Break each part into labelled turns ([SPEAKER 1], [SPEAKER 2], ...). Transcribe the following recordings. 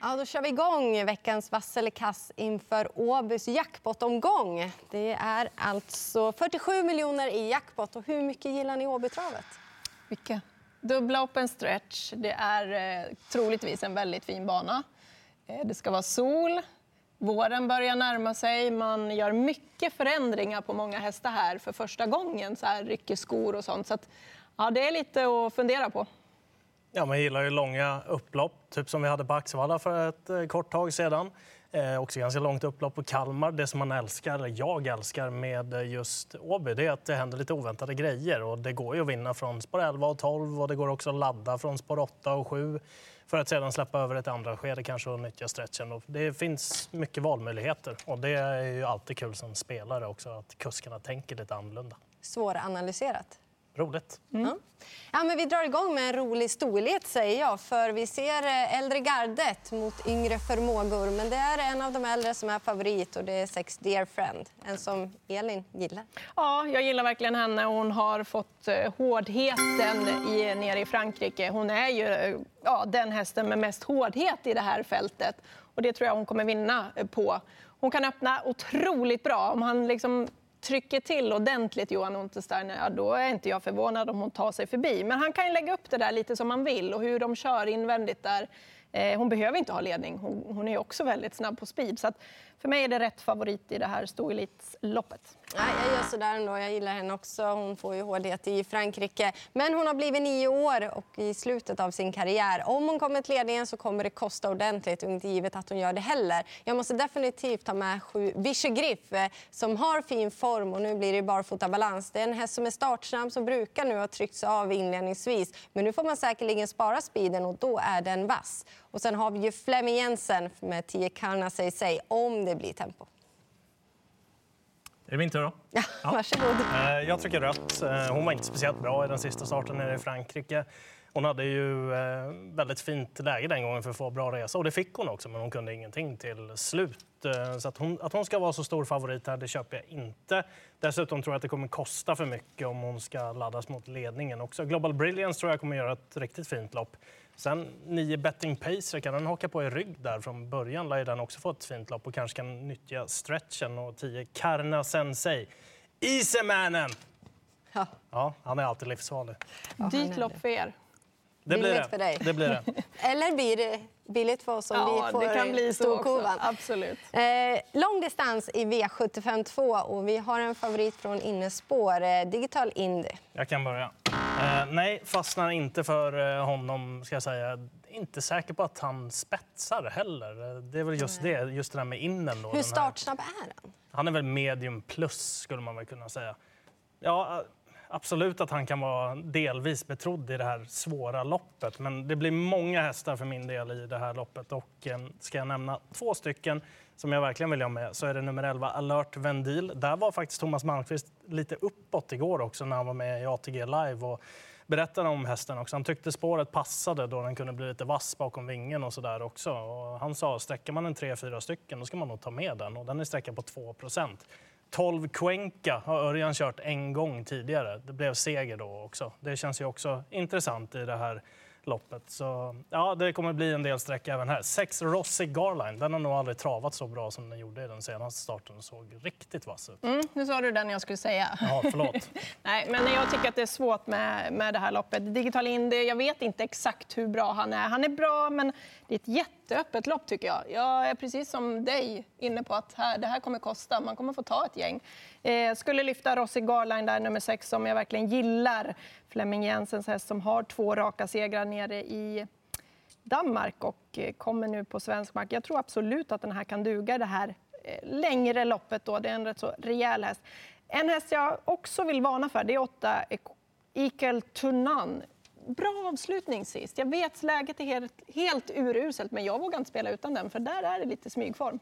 [SPEAKER 1] Ja, då kör vi igång veckans Vasselikass inför Åbys jackpot-omgång. Det är alltså 47 miljoner i jackpot. Och hur mycket gillar ni Åbytravet?
[SPEAKER 2] Mycket. Dubbla open stretch. Det är eh, troligtvis en väldigt fin bana. Eh, det ska vara sol. Våren börjar närma sig. Man gör mycket förändringar på många hästar här för första gången. Så här, rycker skor och sånt. Så att, ja, det är lite att fundera på.
[SPEAKER 3] Ja, man gillar ju långa upplopp, typ som vi hade på Axevalla för ett eh, kort tag sedan. Eh, också ganska långt upplopp på Kalmar. Det som man älskar, eller jag älskar med eh, just Åby, det är att det händer lite oväntade grejer. Och det går ju att vinna från spår 11 och 12 och det går också att ladda från spår 8 och 7 för att sedan släppa över ett andra skede kanske och nyttja stretchen. Och det finns mycket valmöjligheter och det är ju alltid kul som spelare också att kuskarna tänker lite annorlunda.
[SPEAKER 1] Svåranalyserat.
[SPEAKER 3] Roligt.
[SPEAKER 1] Mm. Ja, men vi drar igång med en rolig storhet, säger jag. För vi ser eh, äldre gardet mot yngre förmågor. Men det är en av de äldre som är favorit och det är Sex Dear Friend. En som Elin gillar.
[SPEAKER 2] Ja, jag gillar verkligen henne. Hon har fått eh, hårdheten i, nere i Frankrike. Hon är ju eh, ja, den hästen med mest hårdhet i det här fältet. Och det tror jag hon kommer vinna på. Hon kan öppna otroligt bra. Om han liksom trycker till ordentligt Johan Untersteiner, ja, då är inte jag förvånad om hon tar sig förbi. Men han kan ju lägga upp det där lite som han vill och hur de kör invändigt där. Eh, hon behöver inte ha ledning. Hon, hon är också väldigt snabb på speed. Så att för mig är det rätt favorit i det här storelitsloppet.
[SPEAKER 1] Ja, jag gör sådär ändå. Jag gillar henne också. Hon får ju hårdhet i Frankrike. Men hon har blivit nio år och i slutet av sin karriär. Om hon kommer till ledningen så kommer det kosta ordentligt och inte givet att hon gör det heller. Jag måste definitivt ta med sju Vichegriff eh, som har fin form och nu blir det barfota balans. Det är en häst som är startsnabb som brukar nu ha tryckts av inledningsvis. Men nu får man säkerligen spara speeden och då är den vass. Och sen har vi ju Flemming Jensen med 10 Karna säg säg om det blir tempo.
[SPEAKER 3] Är det min tur då?
[SPEAKER 1] Ja, ja. varsågod.
[SPEAKER 3] Eh, jag trycker rött. Eh, hon var inte speciellt bra i den sista starten nere i Frankrike. Hon hade ju eh, väldigt fint läge den gången för att få bra resa och det fick hon också men hon kunde ingenting till slut. Så att hon, att hon ska vara så stor favorit här, det köper jag inte. Dessutom tror jag att det kommer kosta för mycket om hon ska laddas mot ledningen också. Global Brilliance tror jag kommer göra ett riktigt fint lopp. Sen nio Betting Pacer, kan den haka på i rygg där från början lär den också få ett fint lopp och kanske kan nyttja stretchen. Och 10 Karna Sensei. Isemannen! Ja. ja, han är alltid livsfarlig.
[SPEAKER 2] Ja, Dyrt lopp för er.
[SPEAKER 3] Det blir det. För dig. det blir det.
[SPEAKER 1] Eller blir det billigt för oss om ja, vi får det kan bli storkovan.
[SPEAKER 2] Absolut.
[SPEAKER 1] Eh, långdistans i V75 2 och vi har en favorit från innespår, eh, Digital Indy.
[SPEAKER 3] Jag kan börja. Eh, nej, fastnar inte för eh, honom, ska jag säga. Inte säker på att han spetsar heller. Det är väl just det, just det där med innen. Då,
[SPEAKER 1] Hur startsnabb är han?
[SPEAKER 3] Han är väl medium plus, skulle man väl kunna säga. Ja, absolut att han kan vara delvis betrodd i det här svåra loppet. Men det blir många hästar för min del i det här loppet. Och eh, ska jag nämna två stycken som jag verkligen vill ha med så är det nummer 11 Alert Vendil. Där var faktiskt Thomas Malmqvist lite uppåt igår också när han var med i ATG Live och berättade om hästen också. Han tyckte spåret passade då den kunde bli lite vass bakom vingen och så där också. Och han sa sträcker man en tre, fyra stycken då ska man nog ta med den och den är sträckad på 2 12 Cuenca har Örjan kört en gång tidigare. Det blev seger då också. Det känns ju också intressant i det här loppet. Så ja, det kommer bli en del streck även här. Sex Rossi Garline, den har nog aldrig travat så bra som den gjorde i den senaste starten. Den såg riktigt vass ut.
[SPEAKER 2] Mm, nu sa du den jag skulle säga.
[SPEAKER 3] Ja, förlåt.
[SPEAKER 2] Nej, men jag tycker att det är svårt med, med det här loppet. Digital Indy, jag vet inte exakt hur bra han är. Han är bra, men det är ett jätteöppet lopp tycker jag. Jag är precis som dig inne på att här, det här kommer kosta. Man kommer få ta ett gäng. Eh, skulle lyfta Rossi Garline där, nummer sex, som jag verkligen gillar. Flemming Jensens häst som har två raka segrar nere i Danmark och eh, kommer nu på svensk mark. Jag tror absolut att den här kan duga det här eh, längre loppet. Då. Det är en rätt så rejäl häst. En häst jag också vill varna för det är åtta Equal Tunan. Bra avslutning sist. Jag vet läget är helt, helt uruselt, men jag vågar inte spela utan den för där är det lite smygform.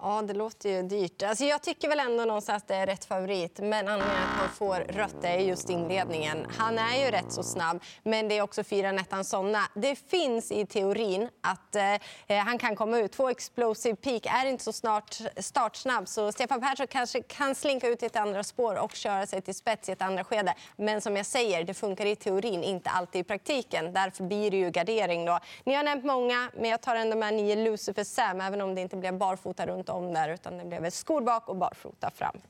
[SPEAKER 1] Ja, det låter ju dyrt. Alltså jag tycker väl ändå någonstans att det är rätt favorit. Men anledningen att han får rött är just inledningen. Han är ju rätt så snabb, men det är också fyra Nettan Sonna. Det finns i teorin att eh, eh, han kan komma ut. Två Explosive Peak är inte så snart startsnabb, så Stefan Persson kanske kan slinka ut i ett andra spår och köra sig till spets i ett andra skede. Men som jag säger, det funkar i teorin, inte alltid i praktiken. Därför blir det ju gardering då. Ni har nämnt många, men jag tar ändå med nio Lucifer Sam, även om det inte blev barfota runt om där utan det blev skor bak och barfota fram.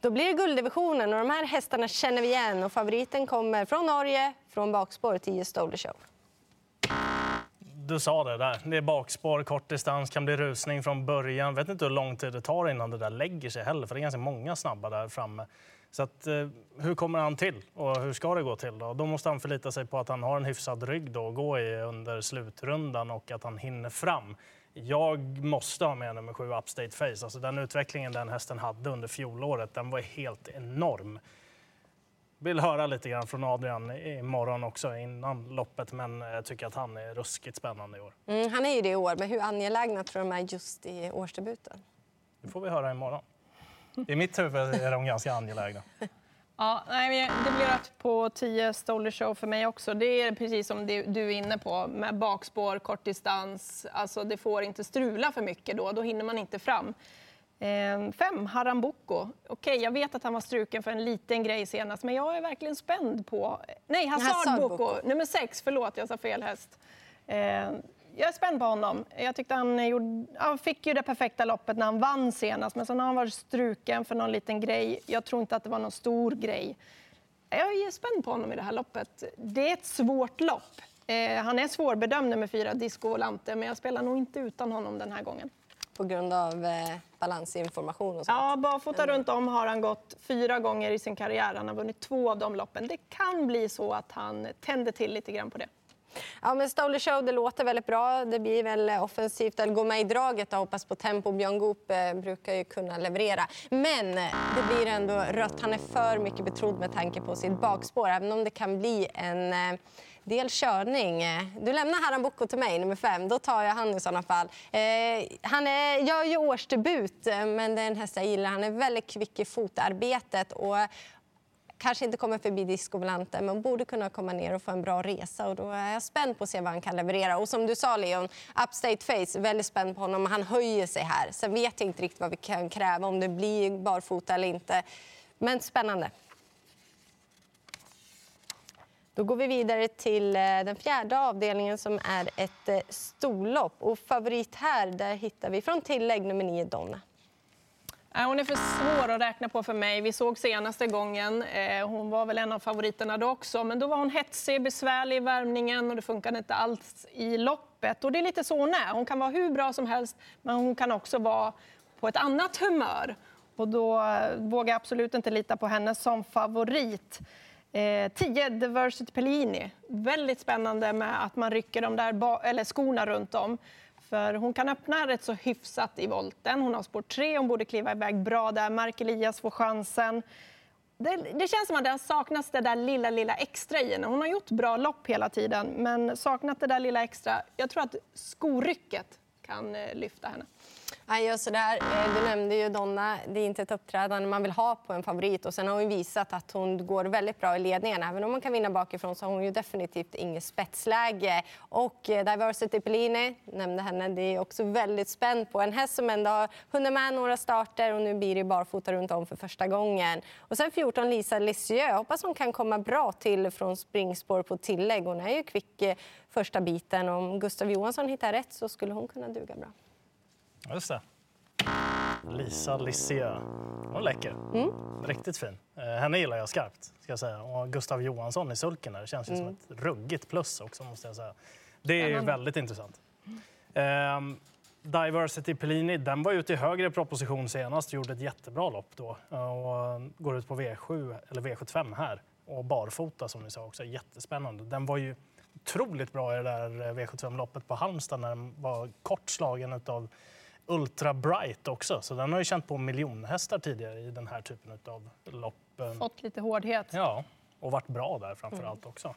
[SPEAKER 1] Då blir det gulddivisionen och de här hästarna känner vi igen och favoriten kommer från Norge, från bakspår 10 Stolder Show.
[SPEAKER 3] Du sa det där. Det är bakspår, kort distans, kan bli rusning från början. Vet inte hur lång tid det tar innan det där lägger sig heller, för det är ganska många snabba där framme. Så att, eh, hur kommer han till och hur ska det gå till? Då? då måste han förlita sig på att han har en hyfsad rygg då att gå i under slutrundan och att han hinner fram. Jag måste ha med nummer sju, Upstate Face. Alltså den utvecklingen den hästen hade under fjolåret, den var helt enorm. Vill höra lite grann från Adrian imorgon också innan loppet, men jag tycker att han är ruskigt spännande i år.
[SPEAKER 1] Mm, han är ju det i år, men hur angelägna tror de är just i årsdebuten?
[SPEAKER 3] Det får vi höra imorgon. I mitt huvud är de ganska angelägna.
[SPEAKER 2] Ja, nej, det blir rätt på 10 Stoller Show för mig också. Det är precis som du är inne på med bakspår, kort distans. Alltså det får inte strula för mycket då, då hinner man inte fram. Ehm, fem, Harambuco. Okej, jag vet att han var struken för en liten grej senast, men jag är verkligen spänd på... Nej, Hazard Boko. Nummer sex, förlåt, jag sa fel häst. Ehm, jag är spänd på honom. Jag tyckte han, gjorde, han fick ju det perfekta loppet när han vann senast, men sen har han varit struken för någon liten grej. Jag tror inte att det var någon stor grej. Jag är spänd på honom i det här loppet. Det är ett svårt lopp. Eh, han är svårbedömd med fyra, Disco Volante, men jag spelar nog inte utan honom den här gången.
[SPEAKER 1] På grund av eh, balansinformation och
[SPEAKER 2] sånt? Ja, barfota runt om har han gått fyra gånger i sin karriär. Han har vunnit två av de loppen. Det kan bli så att han tänder till lite grann på det.
[SPEAKER 1] Ja, men Stole Show det låter väldigt bra. Det blir väl offensivt att gå med i draget och hoppas på tempo. Björn Goop eh, brukar ju kunna leverera. Men eh, det blir ändå rött. Han är för mycket betrodd med tanke på sitt bakspår, även om det kan bli en eh, del körning. Eh, du lämnar Haram Boko till mig, nummer fem. Då tar jag han i sådana fall. Eh, han är, gör ju årsdebut, eh, men det är en häst jag gillar. Han är väldigt kvick i fotarbetet och kanske inte kommer förbi Discovalante, men borde kunna komma ner och få en bra resa. Och då är jag spänd på att se vad han kan leverera. Och som du sa, Leon, Upstate Face, väldigt spänd på honom. Han höjer sig här. Sen vet jag inte riktigt vad vi kan kräva, om det blir barfota eller inte. Men spännande. Då går vi vidare till eh, den fjärde avdelningen som är ett eh, storlopp. Och favorit här, där hittar vi från tillägg nummer 9, Donna.
[SPEAKER 2] Äh, hon är för svår att räkna på för mig. Vi såg senaste gången. Eh, hon var väl en av favoriterna då också. Men då var hon hetsig, besvärlig i värmningen och det funkade inte alls i loppet. Och det är lite så hon är. Hon kan vara hur bra som helst, men hon kan också vara på ett annat humör. Och då eh, vågar jag absolut inte lita på henne som favorit. 10 eh, Diversity Pellini. Väldigt spännande med att man rycker de där eller skorna runt om. För hon kan öppna rätt så hyfsat i volten. Hon har spår 3, hon borde kliva iväg bra där. Mark Elias får chansen. Det, det, känns som att det har saknats det där lilla, lilla extra i henne. Hon har gjort bra lopp hela tiden, men saknat det där lilla extra. Jag tror att skorycket kan eh, lyfta henne.
[SPEAKER 1] Nej, just sådär. Eh, du nämnde ju Donna. Det är inte ett uppträdande man vill ha på en favorit. Och sen har hon visat att hon går väldigt bra i ledningen. Även om hon kan vinna bakifrån så har hon ju definitivt inget spetsläge. Och eh, Diversity Pellini, nämnde henne, det är också väldigt spänd på. En häst som ändå har hunnit med några starter och nu blir det barfota runt om för första gången. Och sen 14 Lisa Lisieux. Hoppas hon kan komma bra till från springspår på tillägg. Hon är ju kvick eh, första biten. Om Gustav Johansson hittar rätt så skulle hon kunna duga bra.
[SPEAKER 3] Just det. Lisa Lisieux. Hon läcker. Mm. Riktigt fin. Eh, henne gillar jag skarpt. Ska jag säga. Och Gustav Johansson i sulken där känns ju mm. som ett ruggigt plus också. måste jag säga. Det är Spännande. väldigt intressant. Um, Diversity Pellini den var ute i högre proposition senast gjorde ett jättebra lopp då. Och går ut på V7, eller V75 här. Och barfota som ni sa också. Jättespännande. Den var ju otroligt bra i det där V75-loppet på Halmstad när den var kort slagen av Ultra Bright också. Så den har ju känt på miljonhästar tidigare i den här typen av lopp.
[SPEAKER 2] Fått lite hårdhet.
[SPEAKER 3] Ja, och varit bra där framför allt också.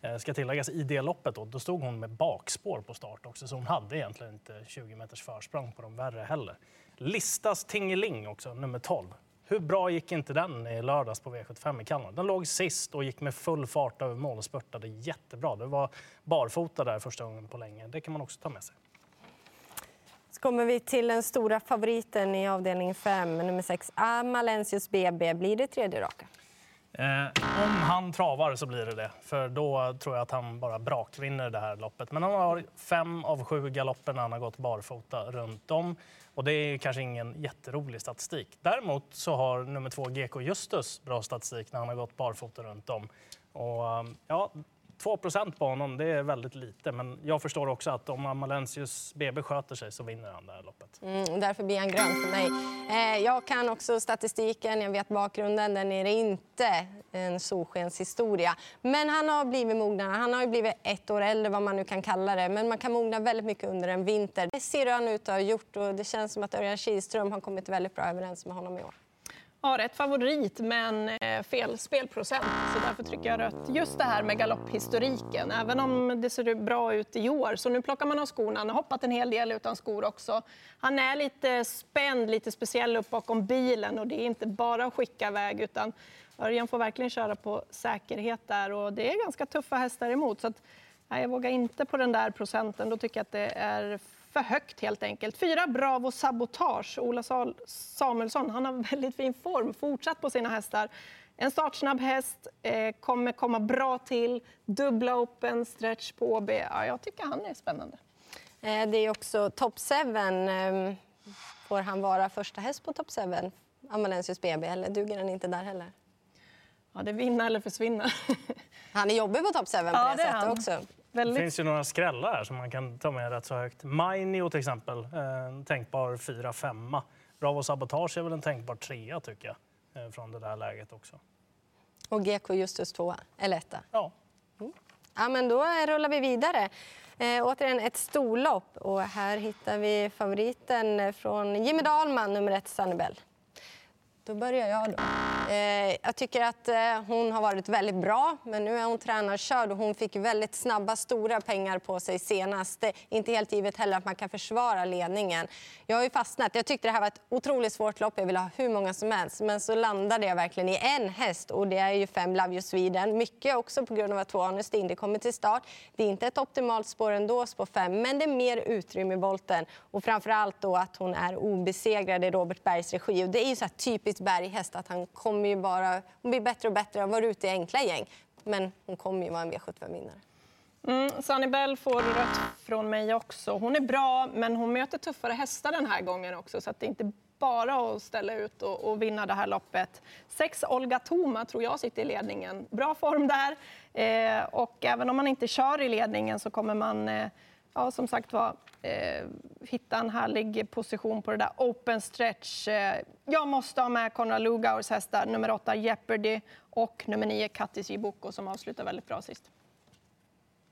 [SPEAKER 3] Eh, ska tilläggas i det loppet då, då stod hon med bakspår på start också så hon hade egentligen inte 20 meters försprång på de värre heller. Listas Tingeling också, nummer 12. Hur bra gick inte den i lördags på V75 i Kalmar? Den låg sist och gick med full fart över mål och spurtade jättebra. Det var barfota där första gången på länge. Det kan man också ta med sig.
[SPEAKER 1] Kommer vi till den stora favoriten i avdelning 5, nummer 6, Amalensius BB. Blir det tredje raka?
[SPEAKER 3] Eh, om han travar så blir det det, för då tror jag att han bara brakvinner det här loppet. Men han har fem av sju galopper när han har gått barfota runt om. Och det är kanske ingen jätterolig statistik. Däremot så har nummer två GK Justus bra statistik när han har gått barfota runt om. Och, eh, ja, 2 på honom, det är väldigt lite. Men jag förstår också att om Amalensius BB sköter sig så vinner han det här loppet.
[SPEAKER 1] Mm, därför blir han grön för mig. Eh, jag kan också statistiken, jag vet bakgrunden. Den är inte en solskenshistoria. Men han har blivit mognare. Han har ju blivit ett år äldre, vad man nu kan kalla det. Men man kan mogna väldigt mycket under en vinter. Det ser han ut att ha gjort och det känns som att Örjan Kihlström har kommit väldigt bra överens med honom i år.
[SPEAKER 2] Ja, rätt favorit, men eh, fel spelprocent. Så därför trycker jag rött. Just det här med galopphistoriken, även om det ser bra ut i år. Så nu plockar man av skorna. Han har hoppat en hel del utan skor också. Han är lite spänd, lite speciell upp bakom bilen och det är inte bara att skicka iväg utan Örjan får verkligen köra på säkerhet där och det är ganska tuffa hästar emot. Så att, nej, jag vågar inte på den där procenten. Då tycker jag att det är för högt helt enkelt. Fyra Bravo Sabotage. Ola Samuelsson han har väldigt fin form, fortsatt på sina hästar. En startsnabb häst, eh, kommer komma bra till. Dubbla open, stretch på OB. Ja, jag tycker han är spännande.
[SPEAKER 1] Eh, det är också top 7. Eh, får han vara första häst på top 7, Amalensius BB, eller duger han inte där heller?
[SPEAKER 2] Ja, det är vinna eller försvinna.
[SPEAKER 1] han är jobbig på top 7 på ja, det, det sättet också.
[SPEAKER 3] Väldigt... Det finns ju några skrällar här som man kan ta med rätt så högt. Mainio till exempel, en tänkbar 4-5. Bravo Sabotage är väl en tänkbar trea tycker jag, eh, från det där läget också.
[SPEAKER 1] Och GK Justus 2 eller etta?
[SPEAKER 3] Ja.
[SPEAKER 1] Mm. Ja, men då rullar vi vidare. Eh, återigen ett storlopp och här hittar vi favoriten från Jimmy Dahlman, nummer ett, Sunnybell. Då börjar jag. Då. Eh, jag tycker att eh, hon har varit väldigt bra, men nu är hon tränarkörd och hon fick väldigt snabba, stora pengar på sig senast. Det är inte helt givet heller att man kan försvara ledningen. Jag har ju fastnat. Jag tyckte det här var ett otroligt svårt lopp. Jag ville ha hur många som helst, men så landade jag verkligen i en häst och det är ju fem Love You Sweden. Mycket också på grund av att två Honest Indy kommer till start. Det är inte ett optimalt spår ändå, spår fem, men det är mer utrymme i volten och framför allt då att hon är obesegrad i Robert Bergs regi. Och det är ju så här typiskt berghäst att han kommer ju bara, hon blir bättre och bättre. Hon var ute i enkla gäng, men hon kommer ju vara en V75-vinnare.
[SPEAKER 2] Mm, Sunny Bell får rött från mig också. Hon är bra, men hon möter tuffare hästar den här gången också. Så det är inte bara att ställa ut och, och, vinna det här loppet. Sex Olga Toma tror jag sitter i ledningen. Bra form där. Eh, och även om man inte kör i ledningen så kommer man eh, ja, som sagt var, eh, hitta en härlig position på det där open stretch. Eh, jag måste ha med Konrad Lugaurs hästar, nummer åtta Jeopardy och nummer nio Kattis Jiboko som avslutar väldigt bra sist.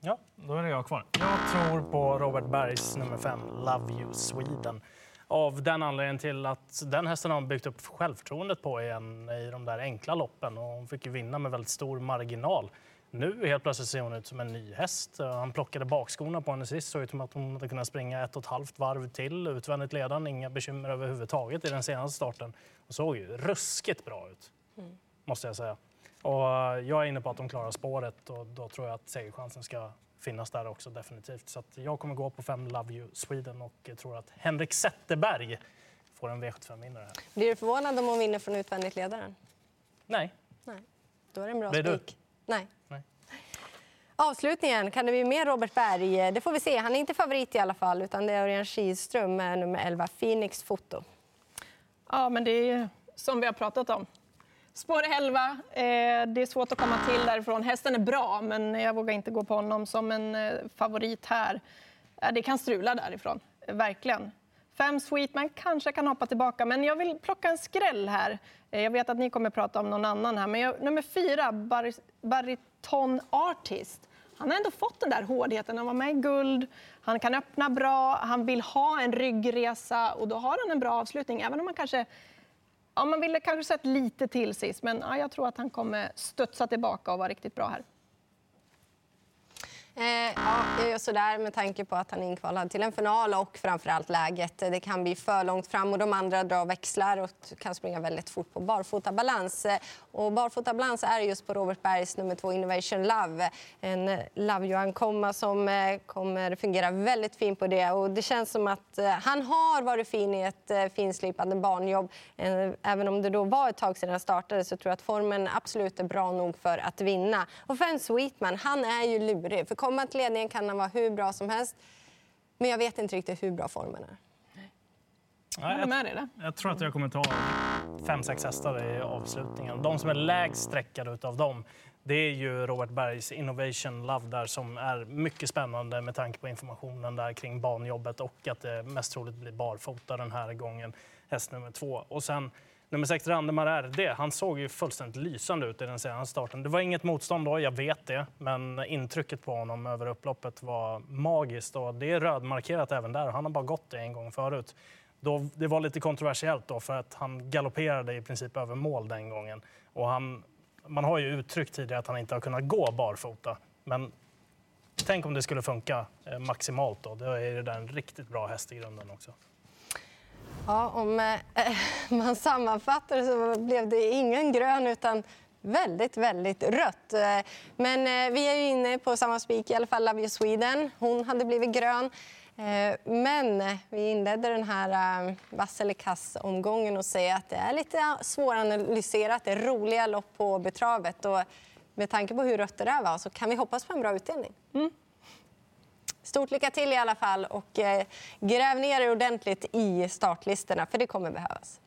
[SPEAKER 3] Ja, då är det jag kvar. Jag tror på Robert Bergs nummer fem, Love You Sweden. Av den anledningen till att den hästen har byggt upp självförtroendet på igen i de där enkla loppen och hon fick ju vinna med väldigt stor marginal. Nu helt plötsligt ser hon ut som en ny häst. Han plockade bakskorna på henne sist. Såg ut som att hon hade kunnat springa ett och ett halvt varv till utvändigt ledan. Inga bekymmer överhuvudtaget i den senaste starten. Hon såg ju ruskigt bra ut, mm. måste jag säga. Och eh, jag är inne på att de klarar spåret och då tror jag att segerchansen ska finnas där också definitivt. Så jag kommer gå på fem Love You Sweden och tror att Henrik Zetterberg får en V75-vinnare.
[SPEAKER 1] Blir du förvånad om hon vinner från utvändigt ledaren?
[SPEAKER 3] Nej.
[SPEAKER 1] Nej. Då är det en bra spik. Nej. Avslutningen, kan det bli mer Robert Berg? Det får vi se. Han är inte favorit i alla fall, utan det är Örjan Kihlström med nummer 11, Phoenix Foto.
[SPEAKER 2] Ja, men det är som vi har pratat om. Spår 11, eh, det är svårt att komma till därifrån. Hästen är bra, men jag vågar inte gå på honom som en eh, favorit här. Det kan strula därifrån, verkligen. Fem Sweetman kanske kan hoppa tillbaka, men jag vill plocka en skräll här. Eh, jag vet att ni kommer prata om någon annan här, men jag, nummer fyra, Bar Bariton Artist. Han har ändå fått den där hårdheten. Han var med i guld, han kan öppna bra, han vill ha en ryggresa och då har han en bra avslutning. Även om man kanske Ja, man ville kanske sett lite till sist, men ja, jag tror att han kommer studsa tillbaka och vara riktigt bra här.
[SPEAKER 1] Eh, ja, jag gör sådär med tanke på att han är inkvalad till en final och framförallt läget. Det kan bli för långt fram och de andra drar växlar och kan springa väldigt fort på barfotabalans. Eh, och barfotabalans är just på Robert Bergs nummer två Innovation Love. En Love Johan komma som eh, kommer fungera väldigt fint på det. Och det känns som att eh, han har varit fin i ett finslipande barnjobb. Även om det då var ett tag sedan han startade så tror jag att formen absolut är bra nog för att vinna. Och fem Sweetman, han är ju lurig. För komma till ledningen kan han vara hur bra som helst. Men jag vet inte riktigt hur bra formen är.
[SPEAKER 2] Jag håller med dig där.
[SPEAKER 3] Jag tror att jag kommer ta fem, sex hästar i avslutningen. De som är lägst sträckade av dem, det är ju Robert Bergs Innovation Love där som är mycket spännande med tanke på informationen där kring banjobbet och att det mest troligt blir barfota den här gången, häst nummer två. Och sen nummer 6, Randemar RD, han såg ju fullständigt lysande ut i den senaste starten. Det var inget motstånd då, jag vet det, men intrycket på honom över upploppet var magiskt och det är rödmarkerat även där. Han har bara gått det en gång förut. Då, det var lite kontroversiellt då för att han galopperade i princip över mål den gången. Och han, man har ju uttryckt tidigare att han inte har kunnat gå barfota. Men tänk om det skulle funka eh, maximalt då. Då är det där en riktigt bra häst i grunden också.
[SPEAKER 1] Ja, om eh, eh man sammanfattar så blev det ingen grön utan väldigt, väldigt rött. Eh, men eh, vi är ju inne på samma spik, i alla fall Love You Sweden. Hon hade blivit grön. Eh, Men vi inledde den här eh, vass eller kass-omgången och säger att det är lite svåranalyserat. Det är roliga lopp på betravet. Och med tanke på hur rött det där var så kan vi hoppas på en bra utdelning. Mm. Stort lycka till i alla fall och eh, gräv ner er ordentligt i startlistorna för det kommer behövas.